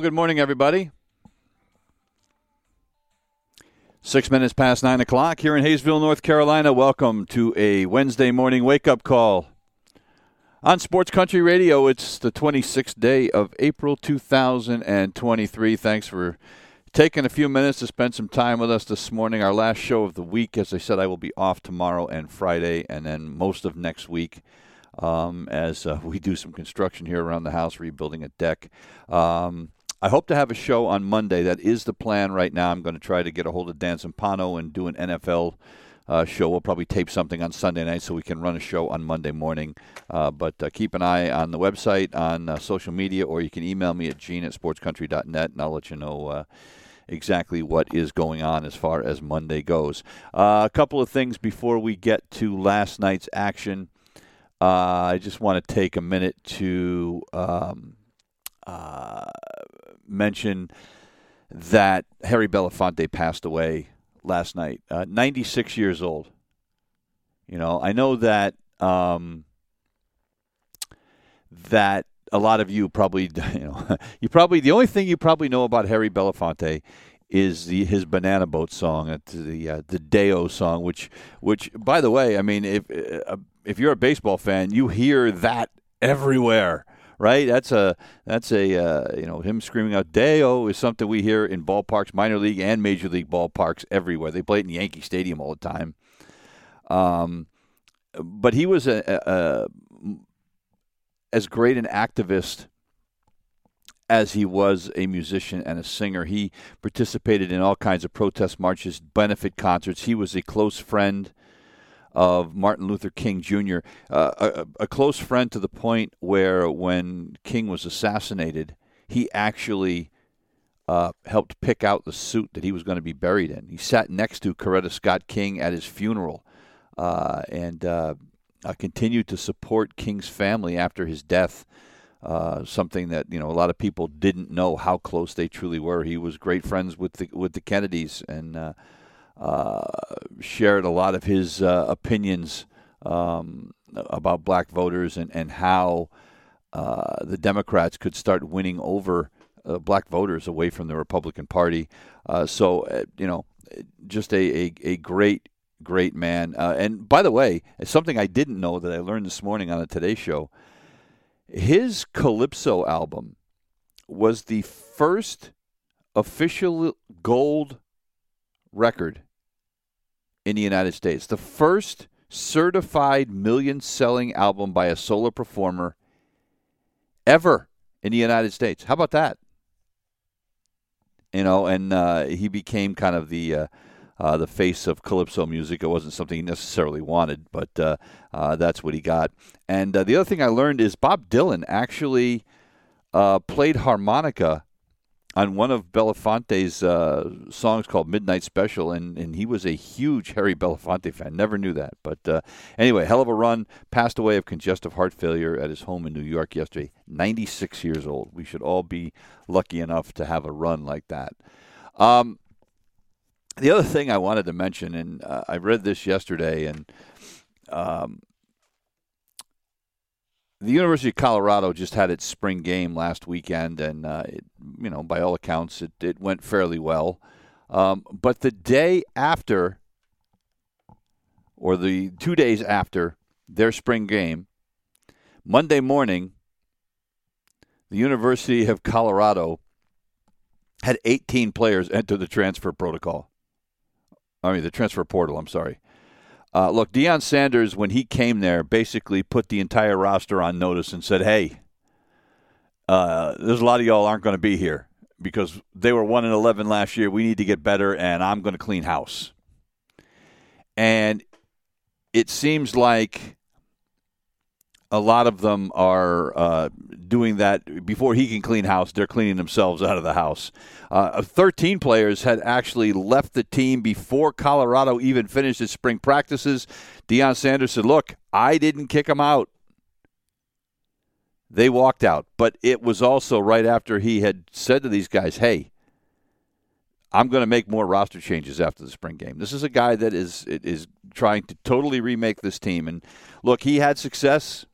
Good morning, everybody. Six minutes past nine o'clock here in Hayesville, North Carolina. Welcome to a Wednesday morning wake up call on Sports Country Radio. It's the 26th day of April 2023. Thanks for taking a few minutes to spend some time with us this morning. Our last show of the week. As I said, I will be off tomorrow and Friday, and then most of next week um, as uh, we do some construction here around the house, rebuilding a deck. Um, I hope to have a show on Monday. That is the plan right now. I'm going to try to get a hold of Dan Zampano and do an NFL uh, show. We'll probably tape something on Sunday night so we can run a show on Monday morning. Uh, but uh, keep an eye on the website, on uh, social media, or you can email me at gene at sportscountry.net, and I'll let you know uh, exactly what is going on as far as Monday goes. Uh, a couple of things before we get to last night's action. Uh, I just want to take a minute to um, uh, mention that Harry Belafonte passed away last night, uh, 96 years old. You know, I know that um, that a lot of you probably, you know, you probably the only thing you probably know about Harry Belafonte is the his banana boat song, the uh, the Day-O song, which which by the way, I mean if uh, if you're a baseball fan, you hear that everywhere, right? That's a that's a uh, you know him screaming out "Day-O" is something we hear in ballparks, minor league and major league ballparks everywhere. They play it in Yankee Stadium all the time. Um, but he was a, a, a as great an activist as he was a musician and a singer. He participated in all kinds of protest marches, benefit concerts. He was a close friend of Martin Luther King Jr., uh, a, a, close friend to the point where when King was assassinated, he actually uh, helped pick out the suit that he was going to be buried in. He sat next to Coretta Scott King at his funeral uh, and uh, continued to support King's family after his death. Uh, something that you know a lot of people didn't know how close they truly were. He was great friends with the with the Kennedys and uh, uh, shared a lot of his uh, opinions um, about black voters and, and how uh, the Democrats could start winning over uh, black voters away from the Republican Party. Uh, so, uh, you know, just a, a, a great, great man. and by the way, something I didn't know that I learned this morning on the Today Show his Calypso album was the first official gold record in the United States. The first certified million selling album by a solo performer ever in the United States. How about that? You know, and uh, he became kind of the uh, uh, the face of calypso music. It wasn't something he necessarily wanted, but uh, uh, that's what he got. And uh, the other thing I learned is Bob Dylan actually played harmonica on one of Belafonte's uh, songs called Midnight Special, and, and he was a huge Harry Belafonte fan. Never knew that. But uh, anyway, hell of a run. Passed away of congestive heart failure at his home in New York yesterday. 96 years old. We should all be lucky enough to have a run like that. Um, the other thing I wanted to mention, and uh, I read this yesterday, and um, the University of Colorado just had its spring game last weekend, and uh, it, you know, by all accounts, it, it went fairly well. Um, but the day after, or the two days after their spring game, Monday morning, the University of Colorado had 18 players enter the transfer protocol. I mean, the transfer portal. I'm sorry. Uh, look, Deion Sanders, when he came there, basically put the entire roster on notice and said, "Hey, uh, there's a lot of y'all aren't going to be here because they were 1 and 11 last year. We need to get better, and I'm going to clean house. And it seems like a lot of them are uh, doing that before he can clean house. They're cleaning themselves out of the house. Uh, 13 players had actually left the team before Colorado even finished its spring practices. Deion Sanders said, "Look, I didn't kick them out. They walked out." But it was also right after he had said to these guys, "Hey." I'm going to make more roster changes after the spring game. This is a guy that is is trying to totally remake this team. And look, he had success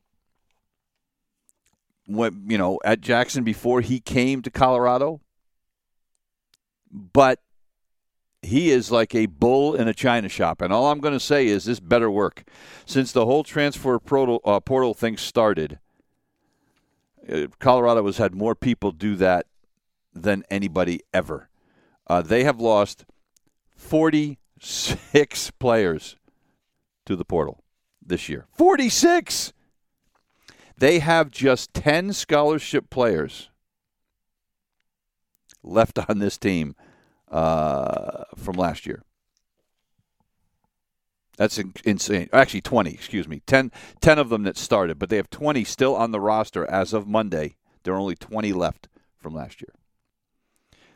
when, you know, at Jackson before he came to Colorado. But he is like a bull in a china shop. And all I'm going to say is this better work. Since the whole transfer portal, uh, portal thing started, uh, Colorado has had more people do that than anybody ever. Uh, they have lost 46 players to the portal this year. 46! They have just 10 scholarship players left on this team uh, from last year. That's insane. Actually, 20, excuse me. 10, 10 of them that started, but they have 20 still on the roster as of Monday. There are only 20 left from last year.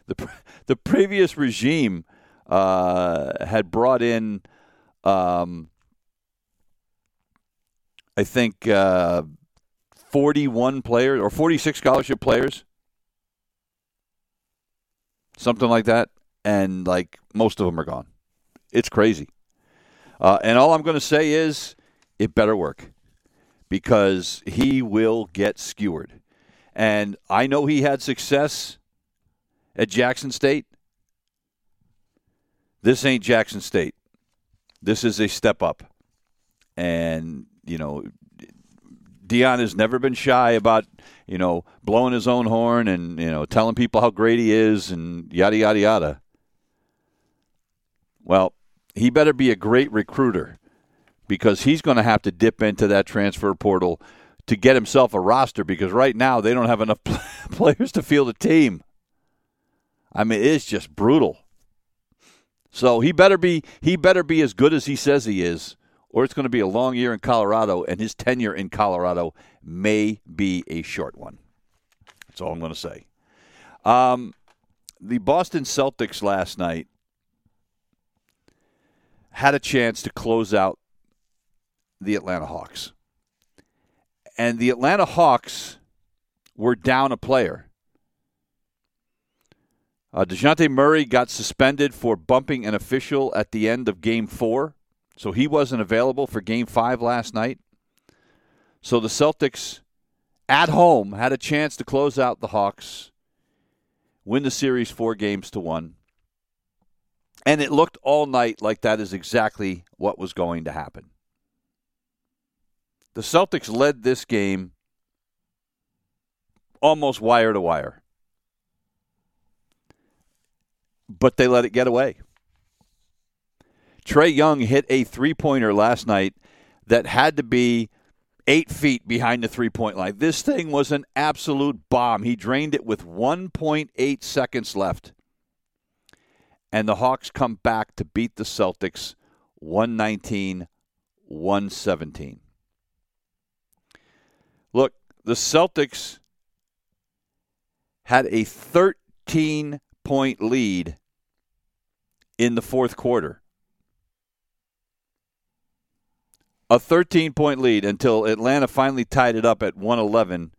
The, the previous regime uh, had brought in, um, I think, uh, 41 players or 46 scholarship players, something like that, and like most of them are gone. It's crazy. Uh, and all I'm going to say is it better work because he will get skewered. And I know he had success at Jackson State. This ain't Jackson State. This is a step up. And, you know, Deion has never been shy about you know blowing his own horn and you know telling people how great he is and yada yada yada. Well, he better be a great recruiter because he's going to have to dip into that transfer portal to get himself a roster because right now they don't have enough players to field a team. I mean, it's just brutal. So he better be he better be as good as he says he is or it's going to be a long year in Colorado, and his tenure in Colorado may be a short one. That's all I'm going to say. Um, the Boston Celtics last night had a chance to close out the Atlanta Hawks. And the Atlanta Hawks were down a player. Uh, Dejounte Murray got suspended for bumping an official at the end of game four. So he wasn't available for game five last night. So the Celtics at home had a chance to close out the Hawks, win the series four games to one. And it looked all night like that is exactly what was going to happen. The Celtics led this game almost wire to wire. But they let it get away. Trae Young hit a three pointer last night that had to be eight feet behind the three point line. This thing was an absolute bomb. He drained it with 1.8 seconds left. And the Hawks come back to beat the Celtics 119 117. Look, the Celtics had a 13 point lead in the fourth quarter. A 13 point lead until Atlanta finally tied it up at 111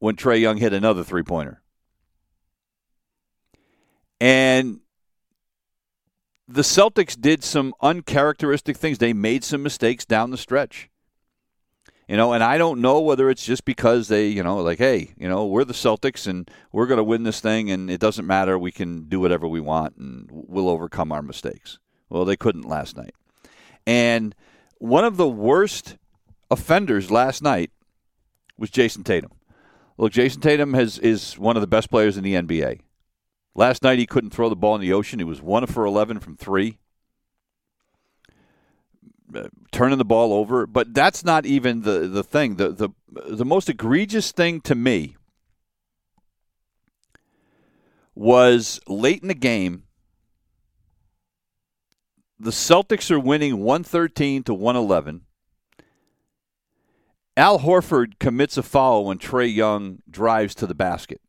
when Trae Young hit another three pointer. And the Celtics did some uncharacteristic things. They made some mistakes down the stretch. You know, and I don't know whether it's just because they, you know, like, hey, you know, we're the Celtics and we're going to win this thing and it doesn't matter. We can do whatever we want and we'll overcome our mistakes. Well, they couldn't last night. And one of the worst offenders last night was Jayson Tatum. Look, Jayson Tatum has is one of the best players in the NBA. Last night he couldn't throw the ball in the ocean. He was one for eleven from three, uh, turning the ball over. But that's not even the the thing. The the the most egregious thing to me was late in the game. The Celtics are winning 113 to 111. Al Horford commits a foul when Trae Young drives to the basket.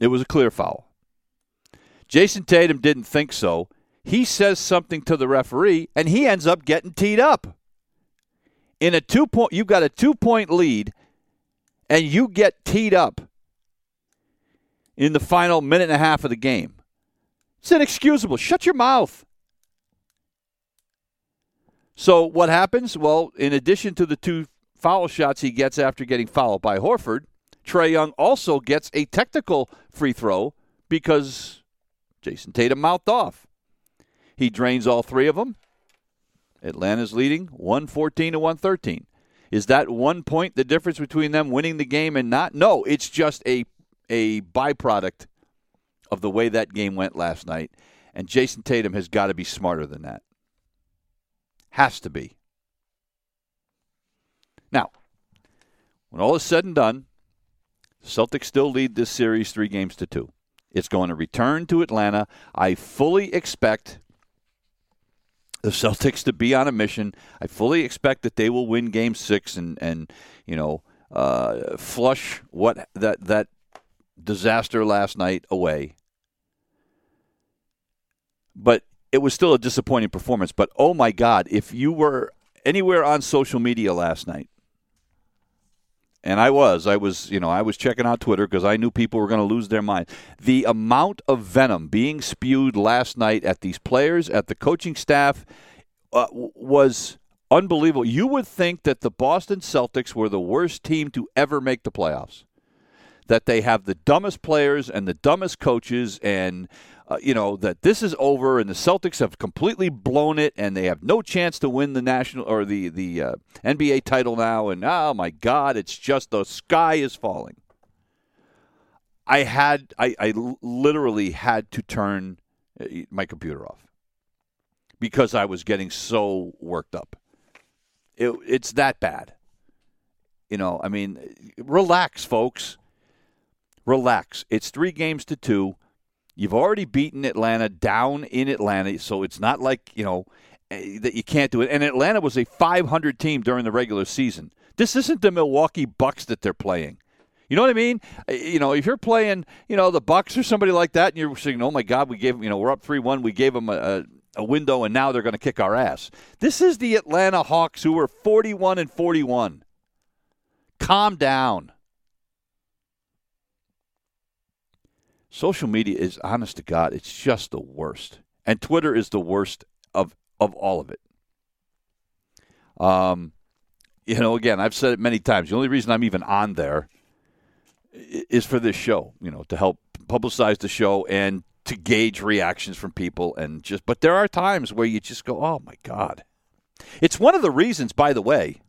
It was a clear foul. Jayson Tatum didn't think so. He says something to the referee, and he ends up getting teed up. In a two point, you've got a two point lead, and you get teed up in the final minute and a half of the game. It's inexcusable. Shut your mouth. So what happens? Well, in addition to the two foul shots he gets after getting fouled by Horford, Trae Young also gets a technical free throw because Jayson Tatum mouthed off. He drains all three of them. Atlanta's leading 114 to 113. Is that one point the difference between them winning the game and not? No, it's just a a byproduct of the way that game went last night. And Jayson Tatum has got to be smarter than that. Has to be. Now, when all is said and done, the Celtics still lead this series three games to two. It's going to return to Atlanta. I fully expect the Celtics to be on a mission. I fully expect that they will win Game Six and and you know uh, flush what that that disaster last night away. But it was still a disappointing performance. But oh my God, if you were anywhere on social media last night, and I was, I was, you know, I was checking out Twitter because I knew people were going to lose their mind. The amount of venom being spewed last night at these players, at the coaching staff, uh, was unbelievable. You would think that the Boston Celtics were the worst team to ever make the playoffs. That they have the dumbest players and the dumbest coaches, and uh, you know that this is over, and the Celtics have completely blown it, and they have no chance to win the national or the the uh, NBA title now. And oh my God, it's just the sky is falling. I had I, I literally had to turn uh, my computer off because I was getting so worked up. It, it's that bad. You know, I mean, relax, folks. Relax. It's three games to two. You've already beaten Atlanta down in Atlanta, so it's not like, you know, eh, that you can't do it. And Atlanta was a 500 team during the regular season. This isn't the Milwaukee Bucks that they're playing. You know what I mean? Eh, you know, if you're playing, you know, the Bucks or somebody like that, and you're saying, "Oh my God, we gave, you know, we're up three-one, we gave them a, a window, and now they're going to kick our ass." This is the Atlanta Hawks who were 41 and 41. Calm down. Social media is honest to God, it's just the worst. And Twitter is the worst of of all of it. Um, you know, again, I've said it many times. The only reason I'm even on there is for this show, you know, to help publicize the show and to gauge reactions from people and just but there are times where you just go, "Oh my god." It's one of the reasons, by the way,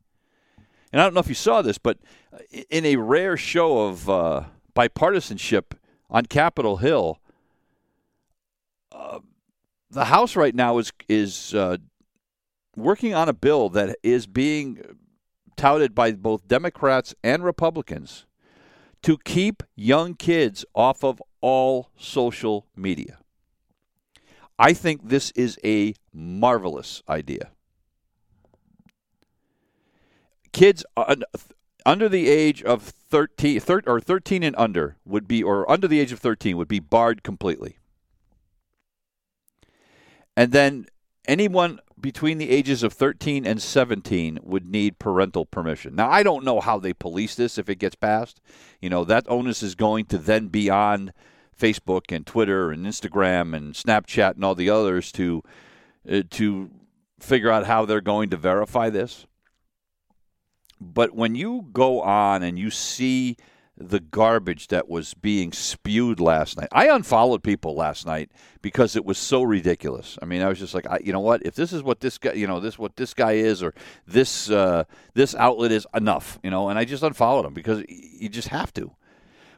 and I don't know if you saw this, but in a rare show of uh, bipartisanship on Capitol Hill. Uh, the House right now is is uh, working on a bill that is being touted by both Democrats and Republicans to keep young kids off of all social media. I think this is a marvelous idea. Kids, uh, under the age of 13 thir- or 13 and under would be or under the age of 13 would be barred completely. And then anyone between the ages of 13 and 17 would need parental permission. Now i don't know how they police this if it gets passed. You know that onus is going to then be on facebook and twitter and instagram and snapchat and all the others to uh, to figure out how they're going to verify this but when you go on and you see the garbage that was being spewed last night. I unfollowed people last night because it was so ridiculous. I mean, I was just like, I, you know what? If this is what this guy, you know, this what this guy is, or this uh, this outlet is enough, you know, and I just unfollowed them because you just have to.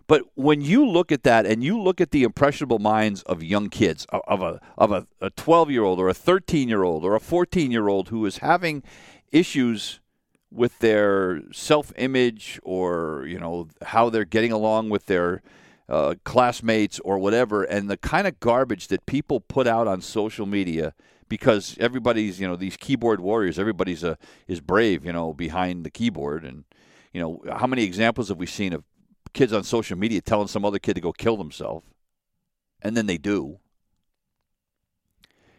But when you look at that and you look at the impressionable minds of young kids, of a of a, 12 year old or a 13 year old or a 14 year old who is having issues with their self image or you know how they're getting along with their uh, classmates or whatever, and the kind of garbage that people put out on social media because everybody's you know these keyboard warriors, everybody's a is brave you know behind the keyboard, and you know how many examples have we seen of kids on social media telling some other kid to go kill themselves, and then they do.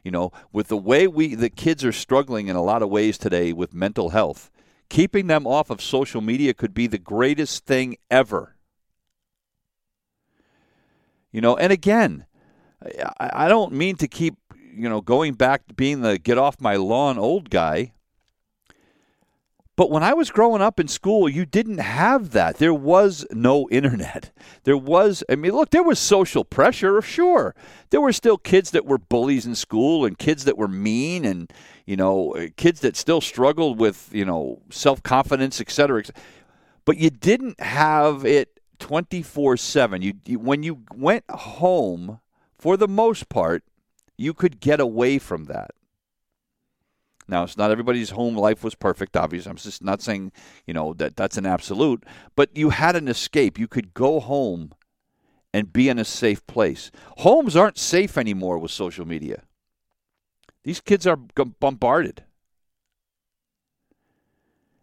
You know, with the way we the kids are struggling in a lot of ways today with mental health, keeping them off of social media could be the greatest thing ever. You know, and again, I, don't mean to keep, you know, going back to being the get off my lawn old guy. But when I was growing up in school, you didn't have that. There was no internet. There was, I mean, look, there was social pressure, sure. There were still kids that were bullies in school and kids that were mean and, you know, kids that still struggled with, you know, self confidence, et cetera. But you didn't have it 24 7. You, you When you went home, for the most part, you could get away from that. Now, it's not everybody's home life was perfect, obviously. I'm just not saying, you know, that that's an absolute, but you had an escape. You could go home and be in a safe place. Homes aren't safe anymore with social media. These kids are bombarded.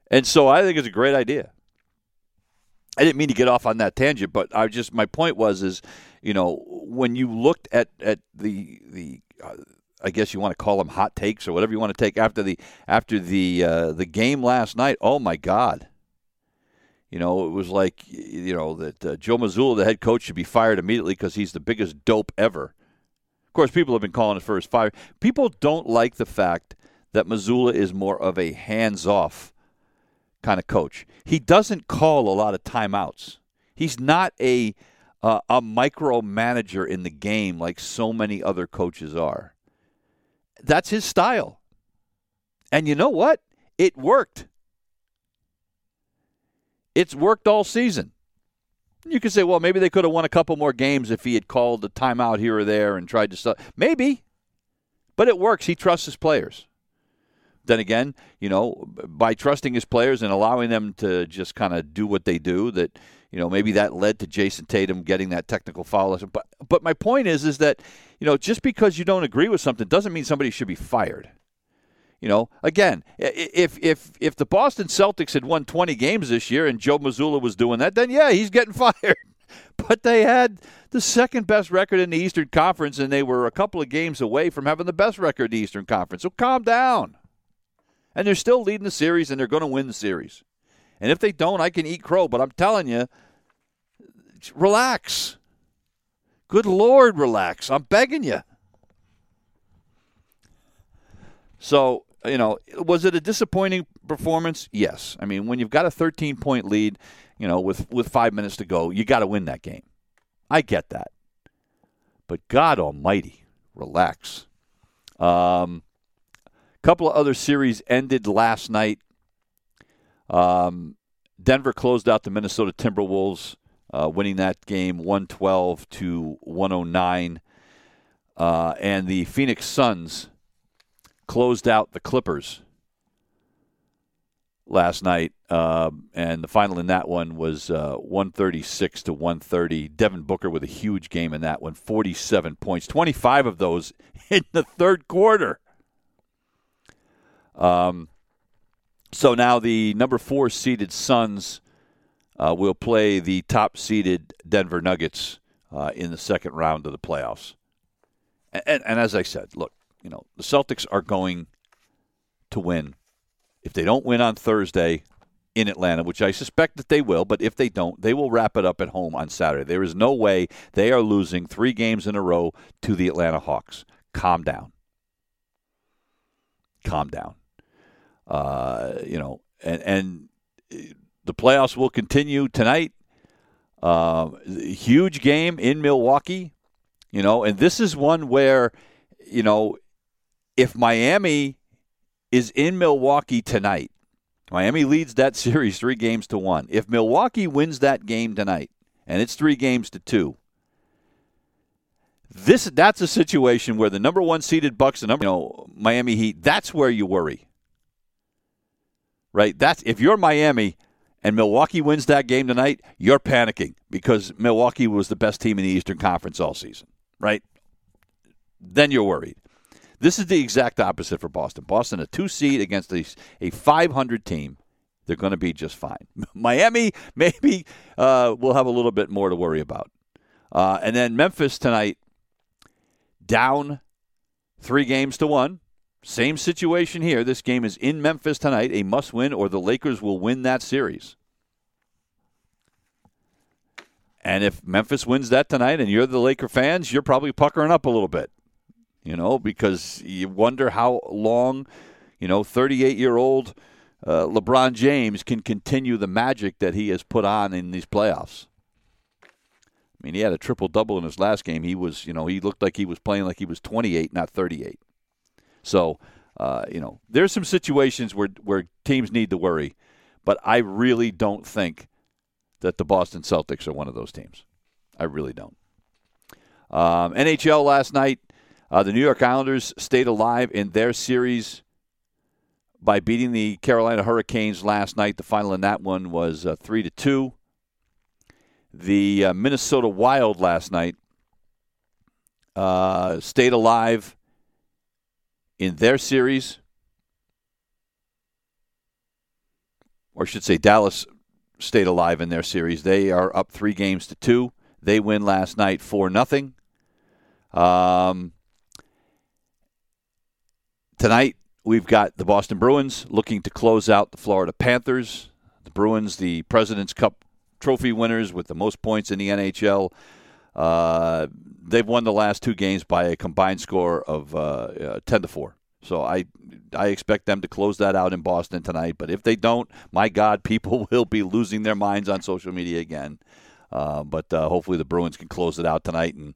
And so I think it's a great idea. I didn't mean to get off on that tangent, but I just my point was is, you know, when you looked at at the the uh, I guess you want to call them hot takes or whatever you want to take after the after the uh, the game last night. Oh my God! You know, it was like you know that uh, Joe Mazzulla, the head coach, should be fired immediately because he's the biggest dope ever. Of course, people have been calling it for his fire. People don't like the fact that Mazzulla is more of a hands-off kind of coach. He doesn't call a lot of timeouts. He's not a uh, a micromanager in the game like so many other coaches are. That's his style. And you know what? It worked. It's worked all season. You could say, well, maybe they could have won a couple more games if he had called a timeout here or there and tried to stop. Maybe. But it works. He trusts his players. Then again, you know, by trusting his players and allowing them to just kind of do what they do, that you know maybe that led to Jayson Tatum getting that technical foul. But but my point is is that you know just because you don't agree with something doesn't mean somebody should be fired. You know, again, if if if the Boston Celtics had won 20 games this year and Joe Mazzulla was doing that, then yeah, he's getting fired. But they had the second best record in the Eastern Conference, and they were a couple of games away from having the best record in the Eastern Conference. So calm down and they're still leading the series, and they're going to win the series. And if they don't, I can eat crow. But I'm telling you, relax. Good Lord, relax. I'm begging you. So, you know, was it a disappointing performance? Yes. I mean, when you've got a 13 point lead, you know, with, with five minutes to go, you got to win that game. I get that. But God Almighty, relax. Um, couple of other series ended last night. Um, Denver closed out the Minnesota Timberwolves, uh, winning that game 112 to 109. Uh, and the Phoenix Suns closed out the Clippers last night, uh, and the final in that one was uh, 136 to 130. Devin Booker with a huge game in that one, 47 points, 25 of those in the third quarter. Um, so now the number four seeded Suns uh, will play the top seeded Denver Nuggets uh, in the second round of the playoffs. And, and, and as I said, look, you know, the Celtics are going to win. If they don't win on Thursday in Atlanta, which I suspect that they will, but if they don't, they will wrap it up at home on Saturday. There is no way they are losing three games in a row to the Atlanta Hawks. Calm down. Calm down. Uh, you know, and and the playoffs will continue tonight. Uh, huge game in Milwaukee, you know, and this is one where, you know, if Miami is in Milwaukee tonight, Miami leads that series three games to one. If Milwaukee wins that game tonight, and it's three games to two, this that's a situation where the number one seeded Bucks, the number you know Miami Heat, that's where you worry right? That's if you're Miami, and Milwaukee wins that game tonight, you're panicking because Milwaukee was the best team in the Eastern Conference all season, right? Then you're worried. This is the exact opposite for Boston. Boston, a two seed against a, a 500 team. They're going to be just fine. Miami, maybe uh, we'll have a little bit more to worry about. Uh, and then Memphis tonight, down three games to one. Same situation here. This game is in Memphis tonight, a must win, or the Lakers will win that series. And if Memphis wins that tonight and you're the Laker fans, you're probably puckering up a little bit, you know, because you wonder how long, you know, 38 year old uh, LeBron James can continue the magic that he has put on in these playoffs. I mean, he had a triple double in his last game. He was, you know, he looked like he was playing like he was 28, not 38. So, uh, you know, there's some situations where where teams need to worry, but I really don't think that the Boston Celtics are one of those teams. I really don't. Um, NHL last night, uh, the New York Islanders stayed alive in their series by beating the Carolina Hurricanes last night. The final in that one was uh, three to two. The uh, Minnesota Wild last night uh, stayed alive in their series, or I should say, Dallas stayed alive in their series. They are up three games to two. They win last night four nothing. Um, tonight we've got the Boston Bruins looking to close out the Florida Panthers. The Bruins, the President's Cup trophy winners with the most points in the NHL. Uh, they've won the last two games by a combined score of uh, uh, ten to four. So I I expect them to close that out in Boston tonight. But if they don't, my God, people will be losing their minds on social media again. Uh, but uh, hopefully the Bruins can close it out tonight and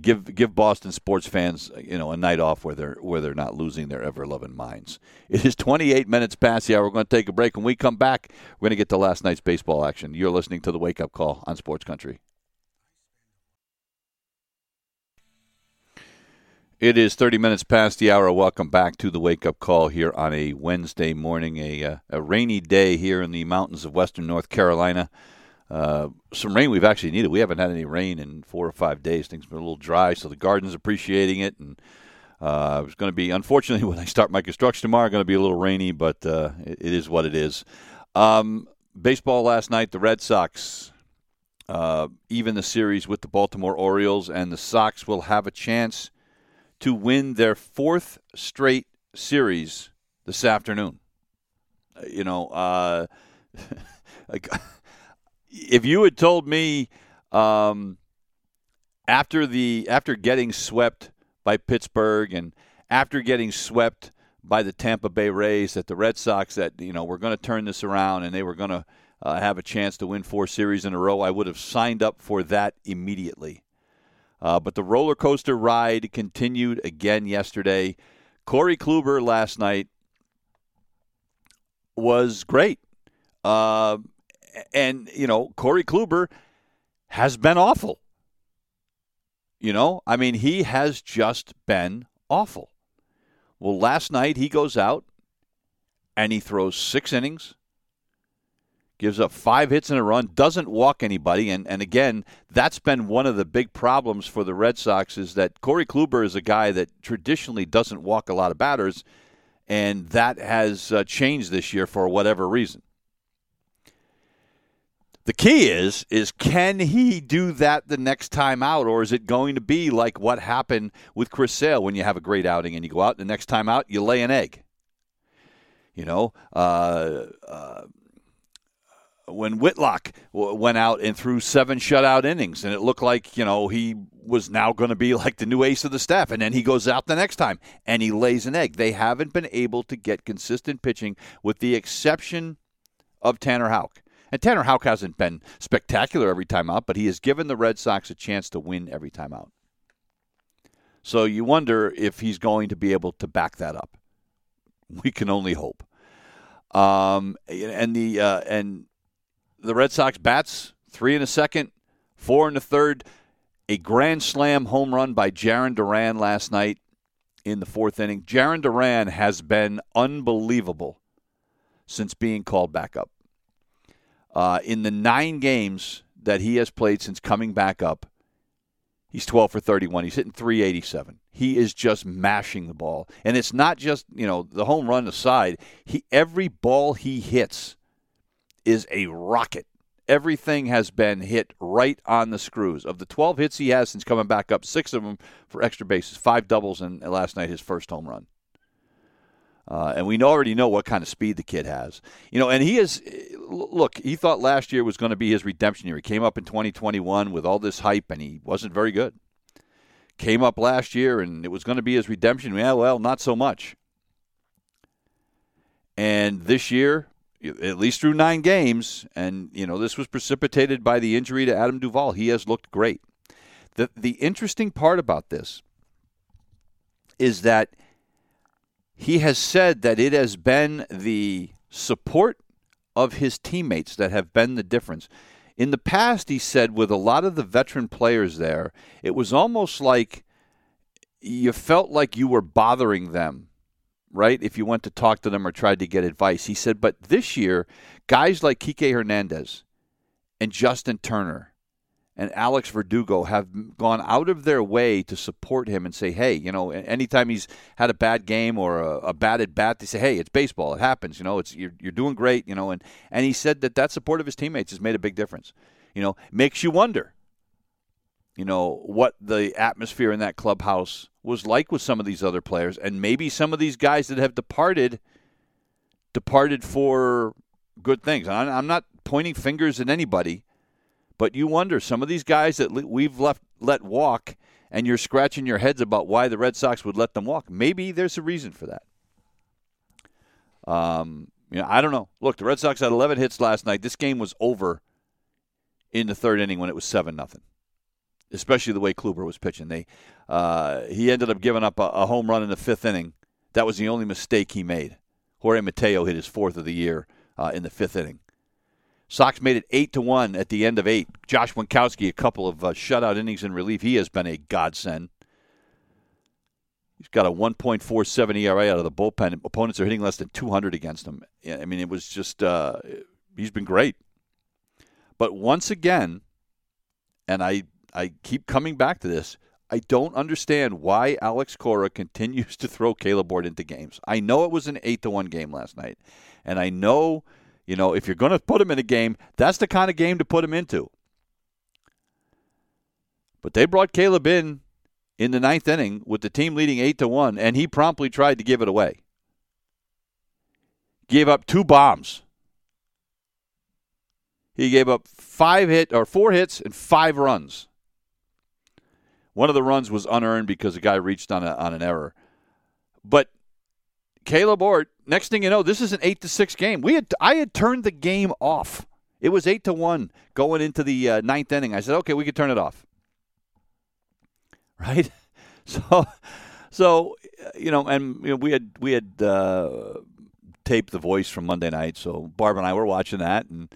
give give Boston sports fans you know a night off where they're where they're not losing their ever loving minds. It is 28 minutes past the hour. We're going to take a break. When we come back, we're going to get to last night's baseball action. You're listening to the Wake Up Call on Sports Country. It is 30 minutes past the hour. Welcome back to the Wake Up Call here on a Wednesday morning, a, uh, a rainy day here in the mountains of western North Carolina. Uh, some rain we've actually needed. We haven't had any rain in four or five days. Things have been a little dry, so the garden's appreciating it. And uh, it's going to be, unfortunately, when I start my construction tomorrow, going to be a little rainy, but uh, it, it is what it is. Um, baseball last night, the Red Sox uh, even the series with the Baltimore Orioles, and the Sox will have a chance to win their fourth straight series this afternoon. You know, uh, if you had told me um, after the after getting swept by Pittsburgh and after getting swept by the Tampa Bay Rays that the Red Sox that you know we're going to turn this around and they were going to uh, have a chance to win four series in a row, I would have signed up for that immediately. Uh, but the roller coaster ride continued again yesterday. Corey Kluber last night was great. Uh, and, you know, Corey Kluber has been awful. You know, I mean, he has just been awful. Well, last night he goes out and he throws six innings, gives up five hits in a run, doesn't walk anybody, and, and again, that's been one of the big problems for the Red Sox is that Corey Kluber is a guy that traditionally doesn't walk a lot of batters, and that has uh, changed this year for whatever reason. The key is is can he do that the next time out, or is it going to be like what happened with Chris Sale when you have a great outing and you go out the next time out you lay an egg? You know, uh, uh, when Whitlock went out and threw seven shutout innings, and it looked like you know he was now going to be like the new ace of the staff, and then he goes out the next time and he lays an egg. They haven't been able to get consistent pitching, with the exception of Tanner Houck. And Tanner Houck hasn't been spectacular every time out, but he has given the Red Sox a chance to win every time out. So you wonder if he's going to be able to back that up. We can only hope. Um, and the uh, and the Red Sox bats three in a second, four in the third. A grand slam home run by Jarren Duran last night in the fourth inning. Jarren Duran has been unbelievable since being called back up. Uh, in the nine games that he has played since coming back up, he's 12 for 31. He's hitting 387. He is just mashing the ball, and it's not just you know the home run aside. He every ball he hits is a rocket. Everything has been hit right on the screws. Of the 12 hits he has since coming back up, six of them for extra bases, five doubles, and last night his first home run. Uh, and we already know what kind of speed the kid has. You know, and he is. Look, he thought last year was going to be his redemption year. He came up in 2021 with all this hype, and he wasn't very good. Came up last year, and it was going to be his redemption. Yeah, well, not so much. And this year, at least through nine games, and you know this was precipitated by the injury to Adam Duvall. He has looked great. the The interesting part about this is that he has said that it has been the support of his teammates that have been the difference. In the past, he said, with a lot of the veteran players there, it was almost like you felt like you were bothering them right? If you went to talk to them or tried to get advice. He said, but this year, guys like Kike Hernandez and Justin Turner and Alex Verdugo have gone out of their way to support him and say, hey, you know, anytime he's had a bad game or a, a bad at bat, they say, hey, it's baseball. It happens. You know, it's you're, you're doing great. You know, and and he said that that support of his teammates has made a big difference. You know, makes you wonder. You know what the atmosphere in that clubhouse was like with some of these other players, and maybe some of these guys that have departed departed for good things. I'm not pointing fingers at anybody, but you wonder some of these guys that we've left let walk, and you're scratching your heads about why the Red Sox would let them walk. Maybe there's a reason for that. Um, you know, I don't know. Look, the Red Sox had 11 hits last night. This game was over in the third inning when it was seven nothing especially the way Kluber was pitching. They uh, he ended up giving up a, a, home run in the fifth inning. That was the only mistake he made. Jorge Mateo hit his fourth of the year uh, in the fifth inning. Sox made it eight to one at the end of eight. Josh Winkowski, a couple of uh, shutout innings in relief. He has been a godsend. He's got a 1.47 ERA out of the bullpen. Opponents are hitting less than 200 against him. I mean, it was just uh, he's been great. But once again, and I I keep coming back to this. I don't understand why Alex Cora continues to throw Kaleb Ort into games. I know it was an eight to one game last night, and I know, you know, if you're going to put him in a game, that's the kind of game to put him into. But they brought Kaleb in in the ninth inning with the team leading eight to one, and he promptly tried to give it away. Gave up two bombs. He gave up five hit or four hits and five runs. One of the runs was unearned because a guy reached on a, on an error. But Kaleb Ort, next thing you know, this is an eight to six game. We had I had turned the game off. It was eight to one going into the uh, ninth inning. I said, okay, we could turn it off. Right. So, so you know, and you know, we had we had uh, taped the voice from Monday night. So Barb and I were watching that, and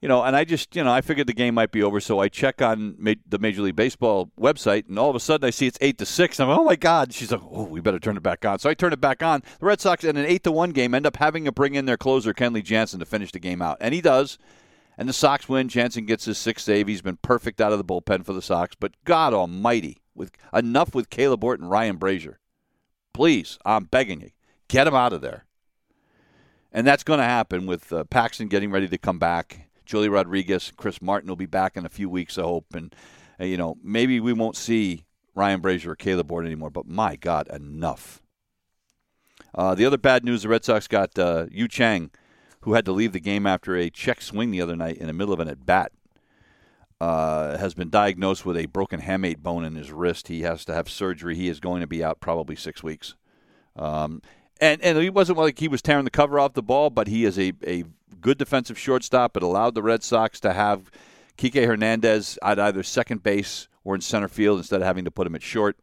you know, and I just, you know, I figured the game might be over, so I check on ma- the Major League Baseball website, and all of a sudden I see it's eight to six. I'm like, oh my god! She's like, oh, we better turn it back on. So I turn it back on. The Red Sox in an eight to one game end up having to bring in their closer Kenley Jansen to finish the game out, and he does. And the Sox win. Jansen gets his sixth save. He's been perfect out of the bullpen for the Sox. But God Almighty, with enough with Caleb Orton, Ryan Brasier, Please, I'm begging you, get him out of there. And that's going to happen with uh, Paxton getting ready to come back Joely Rodriguez, Chris Martin will be back in a few weeks, I hope. And, uh, you know, maybe we won't see Ryan Brasier or Kaleb Ort anymore, but my God, enough. Uh, the other bad news the Red Sox got uh, Yu Chang, who had to leave the game after a check swing the other night in the middle of an at bat. Uh, has been diagnosed with a broken hamate bone in his wrist. He has to have surgery. He is going to be out probably six weeks. Um, and and he wasn't like he was tearing the cover off the ball, but he is a, a good defensive shortstop. It allowed the Red Sox to have Kike Hernandez at either second base or in center field instead of having to put him at short.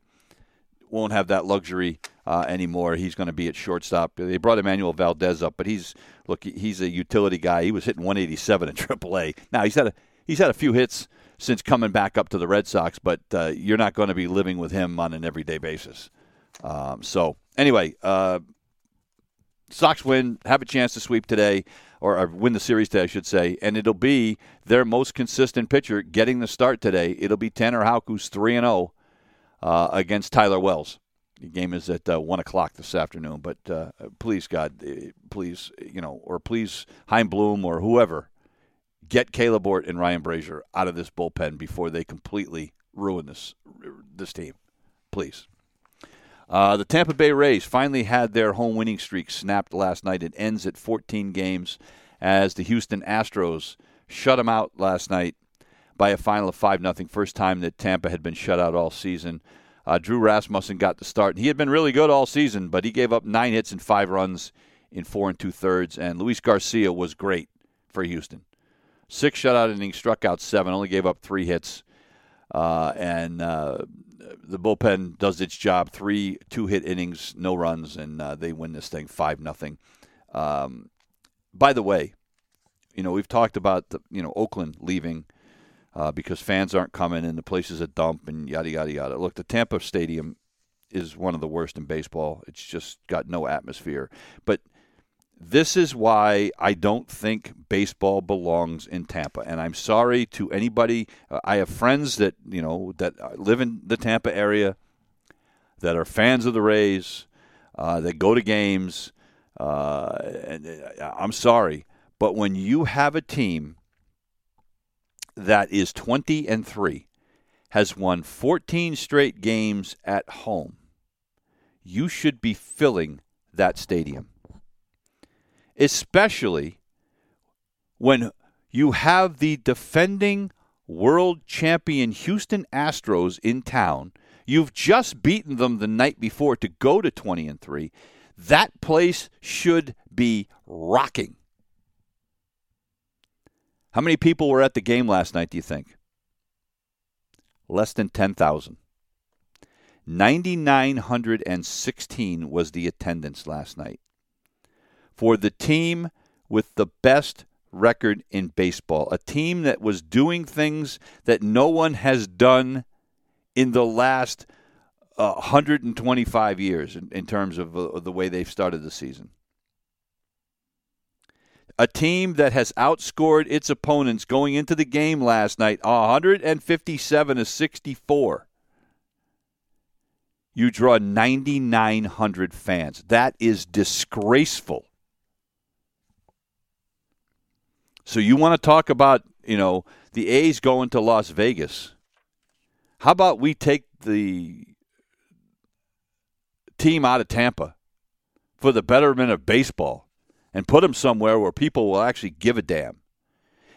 Won't have that luxury uh, anymore. He's going to be at shortstop. They brought Enmanuel Valdez up, but he's look he's a utility guy. He was hitting 187 in AAA. Now he's had a he's had a few hits since coming back up to the Red Sox, but uh, you're not going to be living with him on an everyday basis. Um, so anyway, uh, Sox win, have a chance to sweep today, or, or win the series today, I should say, and it'll be their most consistent pitcher getting the start today. It'll be Tanner Houck, who's 3 and 0 uh, against Tyler Wells. The game is at uh, 1 o'clock this afternoon, but uh, please, God, uh, please, you know, or please, Chaim Bloom or whoever, get Kaleb Ort and Ryan Brasier out of this bullpen before they completely ruin this this team. Please. Uh, the Tampa Bay Rays finally had their home winning streak snapped last night. It ends at 14 games as the Houston Astros shut them out last night by a final of 5 0. First time that Tampa had been shut out all season. Uh, Drew Rasmussen got the start. He had been really good all season, but he gave up nine hits and five runs in four and two thirds. And Luis Garcia was great for Houston. Six shutout innings, struck out seven, only gave up three hits. Uh, and uh, the bullpen does its job. Three two hit innings, no runs, and uh, they win this thing five nothing. Um, by the way, you know we've talked about the, you know Oakland leaving uh, because fans aren't coming and the place is a dump and yada yada yada. Look, the Tampa Stadium is one of the worst in baseball. It's just got no atmosphere, but this is why I don't think baseball belongs in Tampa. And I'm sorry to anybody. Uh, I have friends that you know that live in the Tampa area that are fans of the Rays, uh, that go to games. Uh, and uh, I'm sorry, but when you have a team that is 20 and three, has won 14 straight games at home, you should be filling that stadium especially when you have the defending world champion Houston Astros in town. You've just beaten them the night before to go to 20 and 3. That place should be rocking. How many people were at the game last night, do you think? Less than 10,000. 9,916 was the attendance last night for the team with the best record in baseball, a team that was doing things that no one has done in the last uh, 125 years in, in terms of uh, the way they've started the season. A team that has outscored its opponents going into the game last night 157 to 64 you draw 9,900 fans. That is disgraceful. So you want to talk about, you know, the A's going to Las Vegas. How about we take the team out of Tampa for the betterment of baseball and put them somewhere where people will actually give a damn?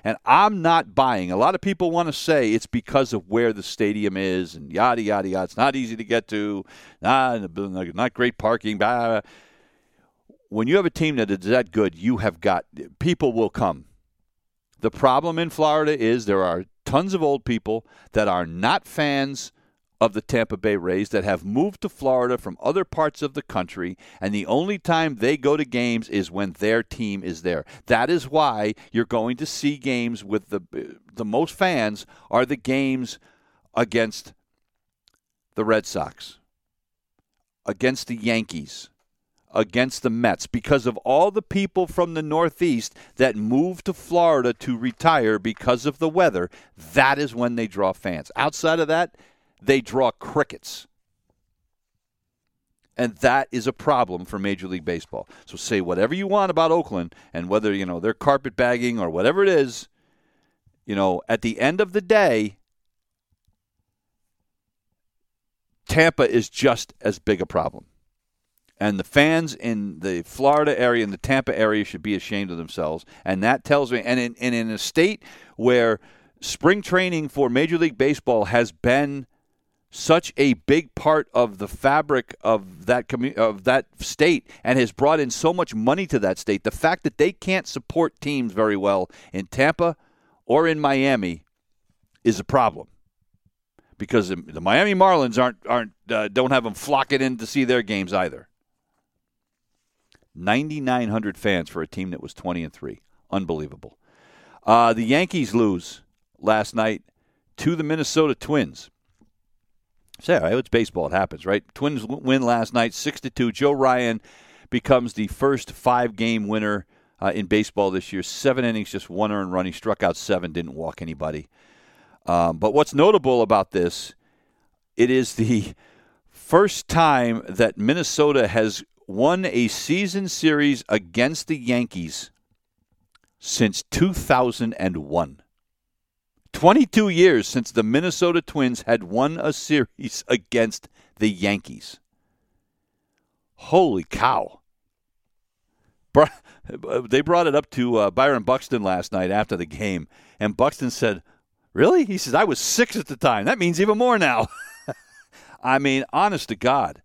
And I'm not buying. A lot of people want to say it's because of where the stadium is and yada yada yada. It's not easy to get to, not, great parking. Blah. When you have a team that is that good, you have got people will come. The problem in Florida is there are tons of old people that are not fans of the Tampa Bay Rays that have moved to Florida from other parts of the country, and the only time they go to games is when their team is there. That is why you're going to see games with the the most fans are the games against the Red Sox, against the Yankees, against the Mets because of all the people from the Northeast that moved to Florida to retire because of the weather. That is when they draw fans. Outside of that, they draw crickets. And that is a problem for Major League Baseball. So say whatever you want about Oakland and whether, you know, they're carpetbagging or whatever it is, you know, at the end of the day, Tampa is just as big a problem. And the fans in the Florida area and the Tampa area should be ashamed of themselves. And that tells me, and in, and in a state where spring training for Major League Baseball has been such a big part of the fabric of that commu- of that state and has brought in so much money to that state. The fact that they can't support teams very well in Tampa or in Miami is a problem because the Miami Marlins aren't aren't uh, don't have them flocking in to see their games either. 9,900 fans for a team that was 20 and 3. Unbelievable. Uh, the Yankees lose last night to the Minnesota Twins. Say, right, it's baseball. It happens, right? Twins win last night, 6 to 2. Joe Ryan becomes the first five game winner uh, in baseball this year. Seven innings, just one earned run. He struck out seven, didn't walk anybody. Um, but what's notable about this, it is the first time that Minnesota has won a season series against the Yankees since 2001. 22 years since the Minnesota Twins had won a series against the Yankees. Holy cow. They brought it up to uh, Byron Buxton last night after the game, and Buxton said, Really? He says, I was six at the time. That means even more now. I mean, honest to God,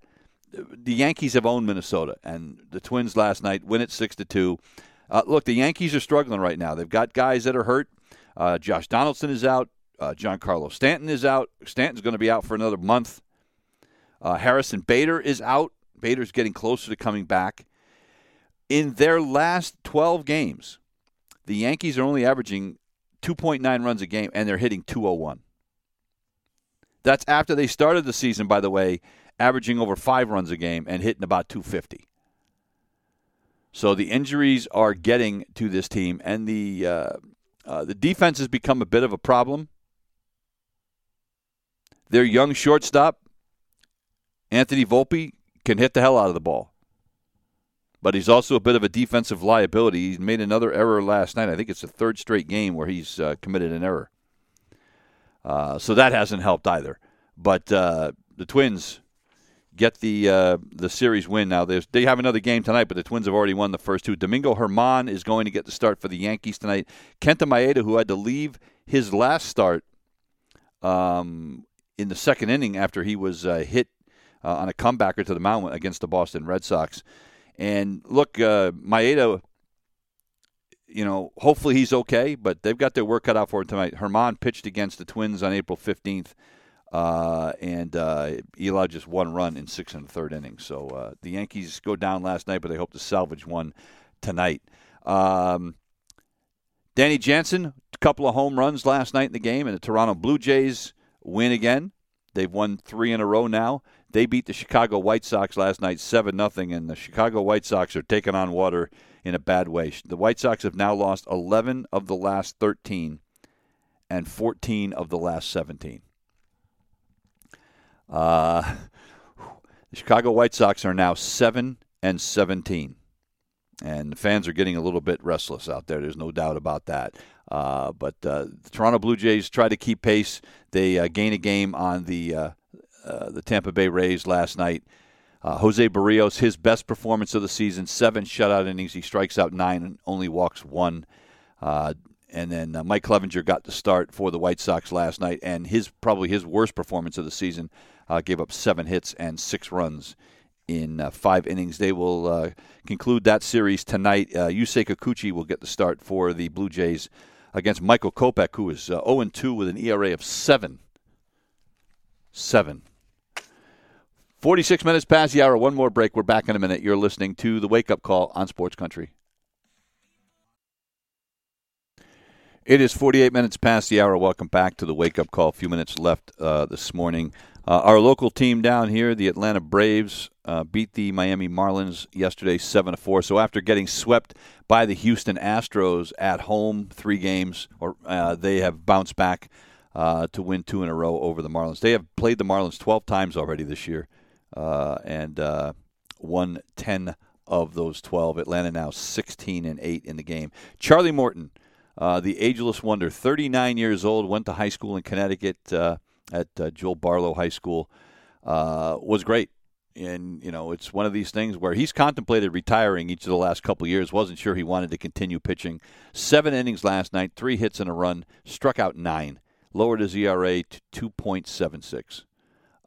the Yankees have owned Minnesota, and the Twins last night win it six to two. Uh, look, the Yankees are struggling right now. They've got guys that are hurt. Uh, Josh Donaldson is out. Uh, Giancarlo Stanton is out. Stanton's going to be out for another month. Uh, Harrison Bader is out. Bader's getting closer to coming back. In their last 12 games, the Yankees are only averaging 2.9 runs a game, and they're hitting 201. That's after they started the season, by the way, averaging over five runs a game and hitting about 250. So the injuries are getting to this team, and the uh, uh, the defense has become a bit of a problem. Their young shortstop, Anthony Volpe, can hit the hell out of the ball. But he's also a bit of a defensive liability. He made another error last night. I think it's the third straight game where he's uh, committed an error. Uh, so that hasn't helped either. But uh, the Twins get the uh, the series win. Now There's, they have another game tonight, but the Twins have already won the first two. Domingo Germán is going to get the start for the Yankees tonight. Kenta Maeda, who had to leave his last start um, in the second inning after he was uh, hit uh, on a comebacker to the mound against the Boston Red Sox. And look, uh, Maeda, you know, hopefully he's okay, but they've got their work cut out for him tonight. Germán pitched against the Twins on April 15th. Uh, and uh, allowed just one run in six and a third innings. So uh, the Yankees go down last night, but they hope to salvage one tonight. Um, Danny Jansen, a couple of home runs last night in the game, and the Toronto Blue Jays win again. They've won three in a row now. They beat the Chicago White Sox last night seven nothing, and the Chicago White Sox are taking on water in a bad way. The White Sox have now lost 11 of the last 13 and 14 of the last 17. Uh, the Chicago White Sox are now seven and seventeen, and the fans are getting a little bit restless out there. There's no doubt about that. Uh, but uh, the Toronto Blue Jays try to keep pace. They uh, gain a game on the uh, uh, the Tampa Bay Rays last night. Jose Berrios, his best performance of the season, seven shutout innings. He strikes out nine and only walks one. And then uh, Mike Clevinger got the start for the White Sox last night, and his probably his worst performance of the season. Uh, gave up seven hits and six runs in uh, five innings. They will uh, conclude that series tonight. Uh, Yusei Kikuchi will get the start for the Blue Jays against Michael Kopech, who is 0 uh, 2 with an ERA of 7. 7. 46 minutes past the hour. One more break. We're back in a minute. You're listening to the Wake Up Call on Sports Country. It is 48 minutes past the hour. Welcome back to the wake up call. A few minutes left uh, this morning. Uh, our local team down here, the Atlanta Braves, uh, beat the Miami Marlins yesterday, seven to four. So after getting swept by the Houston Astros at home, three games, or uh, they have bounced back uh, to win two in a row over the Marlins. They have played the Marlins 12 times already this year, uh, and won 10 of those 12. Atlanta now 16 and eight in the game. Charlie Morton uh, the ageless wonder, 39 years old, went to high school in Connecticut uh, at uh, Joel Barlow High School. Uh, was great, and you know it's one of these things where he's contemplated retiring each of the last couple years. wasn't sure he wanted to continue pitching. Seven innings last night, three hits and a run, struck out nine, lowered his ERA to 2.76.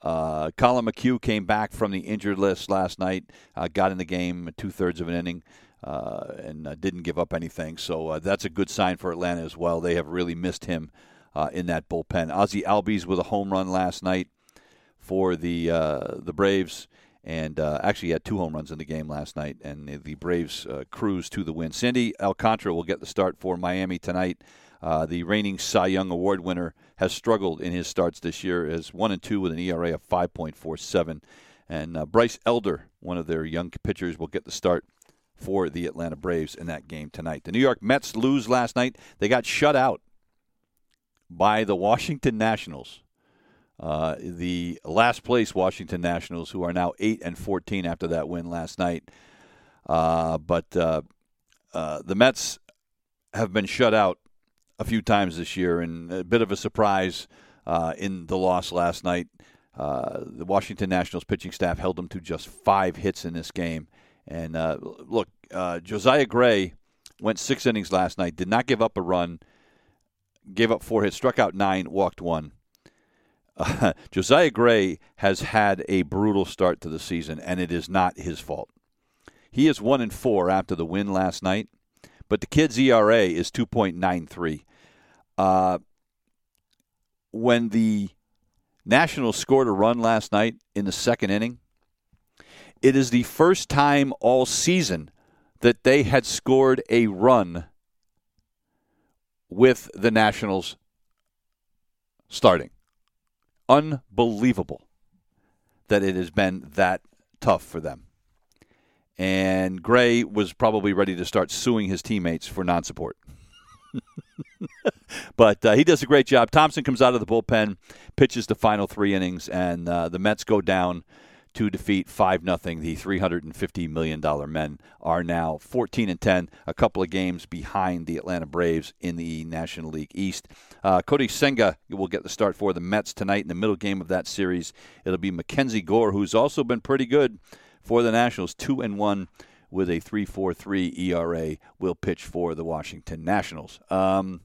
Uh, Collin McHugh came back from the injured list last night, uh, got in the game two thirds of an inning uh, and uh, didn't give up anything. So uh, that's a good sign for Atlanta as well. They have really missed him uh, in that bullpen. Ozzie Albies with a home run last night for the uh, the Braves, and uh, actually had two home runs in the game last night. And the Braves cruise to the win. Sandy Alcantara will get the start for Miami tonight. the reigning Cy Young Award winner has struggled in his starts this year, as one and two with an ERA of 5.47. And uh, Bryce Elder, one of their young pitchers, will get the start for the Atlanta Braves in that game tonight. The New York Mets lose last night. They got shut out by the Washington Nationals. Uh, the last place Washington Nationals, who are now eight and fourteen after that win last night. Uh, but uh, uh the Mets have been shut out a few times this year, and a bit of a surprise uh, in the loss last night. Uh, the Washington Nationals pitching staff held them to just five hits in this game. And look, Josiah Gray went six innings last night, did not give up a run, gave up four hits, struck out nine, walked one. Uh, Josiah Gray has had a brutal start to the season, and it is not his fault. He is one and four after the win last night, but the kid's ERA is two point nine three. Uh, when the Nationals scored a run last night in the second inning, it is the first time all season that they had scored a run with the Nationals starting unbelievable that it has been that tough for them. And Gray was probably ready to start suing his teammates for non support. but uh, he does a great job. Thompson comes out of the bullpen, pitches the final three innings, and uh, the Mets go down to defeat 5 nothing. The $350 million men are now 14 and 10, a couple of games behind the Atlanta Braves in the National League East. Uh, Kodai Senga will get the start for the Mets tonight in the middle game of that series. It'll be Mackenzie Gore, who's also been pretty good for the Nationals, 2 and 1 with a 3.43 ERA, will pitch for the Washington Nationals. Um,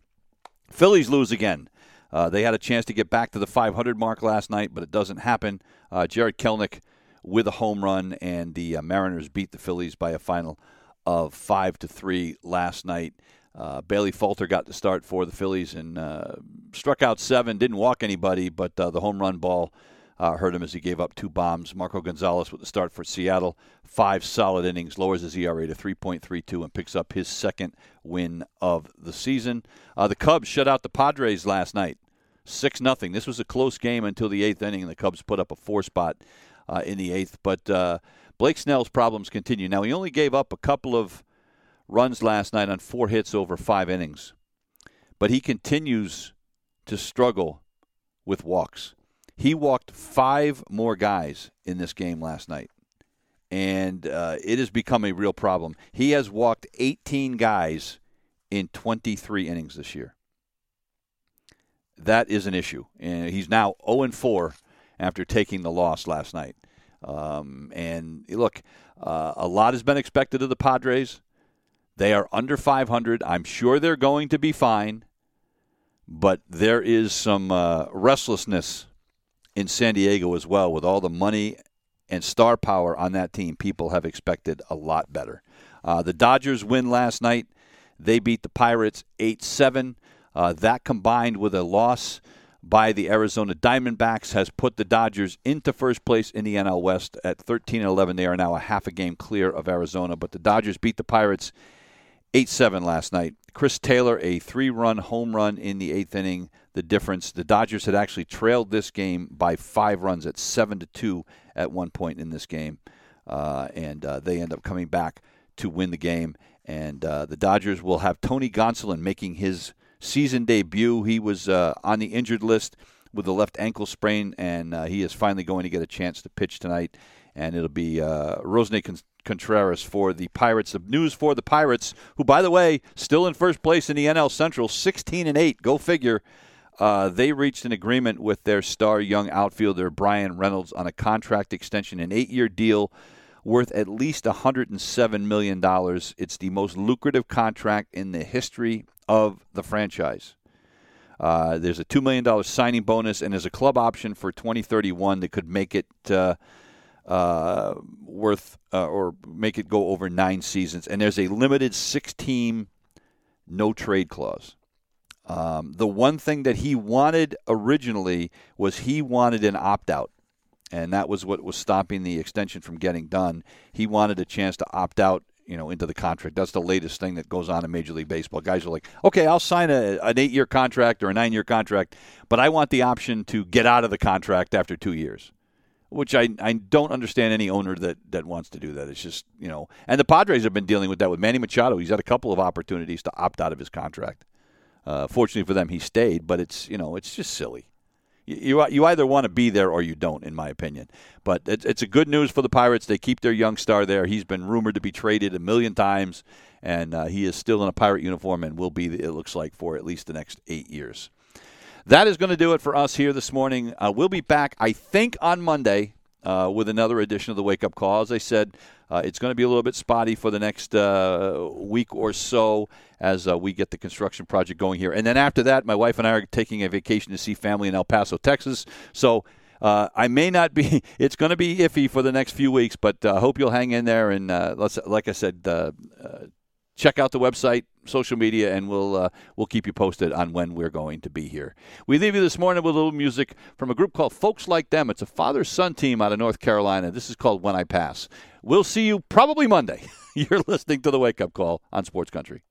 Phillies lose again. Uh, they had a chance to get back to the 500 mark last night, but it doesn't happen. Uh, Jarred Kelenic with a home run, and the uh, Mariners beat the Phillies by a final of five to three last night. Uh, Bailey Falter got the start for the Phillies and uh, struck out seven, didn't walk anybody, but uh, the home run ball uh, hurt him as he gave up two bombs. Marco Gonzales with the start for Seattle, five solid innings, lowers his ERA to 3.32 and picks up his second win of the season. Uh, the Cubs shut out the Padres last night, six nothing. This was a close game until the eighth inning, and the Cubs put up a four spot uh, in the eighth. But uh, Blake Snell's problems continue. Now, he only gave up a couple of runs last night on four hits over five innings, but he continues to struggle with walks. He walked five more guys in this game last night, and uh, it has become a real problem. He has walked 18 guys in 23 innings this year. That is an issue, and he's now 0 4 after taking the loss last night. Um, and look, uh, a lot has been expected of the Padres. They are under 500. I'm sure they're going to be fine, but there is some uh, restlessness in San Diego as well with all the money and star power on that team. People have expected a lot better. Uh, the Dodgers win last night. They beat the Pirates 8 7. Uh, that combined with a loss by the Arizona Diamondbacks has put the Dodgers into first place in the NL West at 13 and 11. They are now a half a game clear of Arizona, but the Dodgers beat the Pirates 8 7 last night. Chris Taylor, a three run home run in the eighth inning. The difference, the Dodgers had actually trailed this game by five runs at 7 to 2 at one point in this game, uh, and uh, they end up coming back to win the game. And uh, the Dodgers will have Tony Gonsolin making his season debut. He was uh, on the injured list with a left ankle sprain, and uh, he is finally going to get a chance to pitch tonight. And it'll be uh, Roansy Contreras for the Pirates. The news for the Pirates, who, by the way, still in first place in the NL Central, 16 and 8. Go figure. Uh, they reached an agreement with their star young outfielder Bryan Reynolds on a contract extension, an eight-year deal worth at least $107 million. It's the most lucrative contract in the history of the franchise. Uh, there's a $2 million signing bonus, and there's a club option for 2031 that could make it uh, uh, worth uh, or make it go over nine seasons. And there's a limited six team no trade clause. Um, the one thing that he wanted originally was he wanted an opt out. And that was what was stopping the extension from getting done. He wanted a chance to opt out you know, into the contract. That's the latest thing that goes on in Major League Baseball. Guys are like, okay, I'll sign a, an eight year contract or a nine year contract, but I want the option to get out of the contract after two years. which I, I don't understand any owner that, that wants to do that. It's just, you know, and the Padres have been dealing with that with Manny Machado. He's had a couple of opportunities to opt out of his contract. Uh, fortunately for them, he stayed, but it's, you know, it's just silly. You, you either want to be there or you don't, in my opinion. But it's, it's a good news for the Pirates. They keep their young star there. He's been rumored to be traded a million times, and uh, he is still in a Pirate uniform and will be, it looks like, for at least the next eight years. That is going to do it for us here this morning. Uh, we'll be back, I think, on Monday uh, with another edition of the Wake Up Call. As I said, uh, it's going to be a little bit spotty for the next uh, week or so as uh, we get the construction project going here. And then after that, my wife and I are taking a vacation to see family in El Paso, Texas. So uh, I may not be. It's going to be iffy for the next few weeks, but I uh, hope you'll hang in there. And let's, like I said, check out the website, social media, and we'll uh, we'll keep you posted on when we're going to be here. We leave you this morning with a little music from a group called Folks Like Them. It's a father son team out of North Carolina. This is called When I Pass. We'll see you probably Monday. You're listening to the Wake Up Call on Sports Country.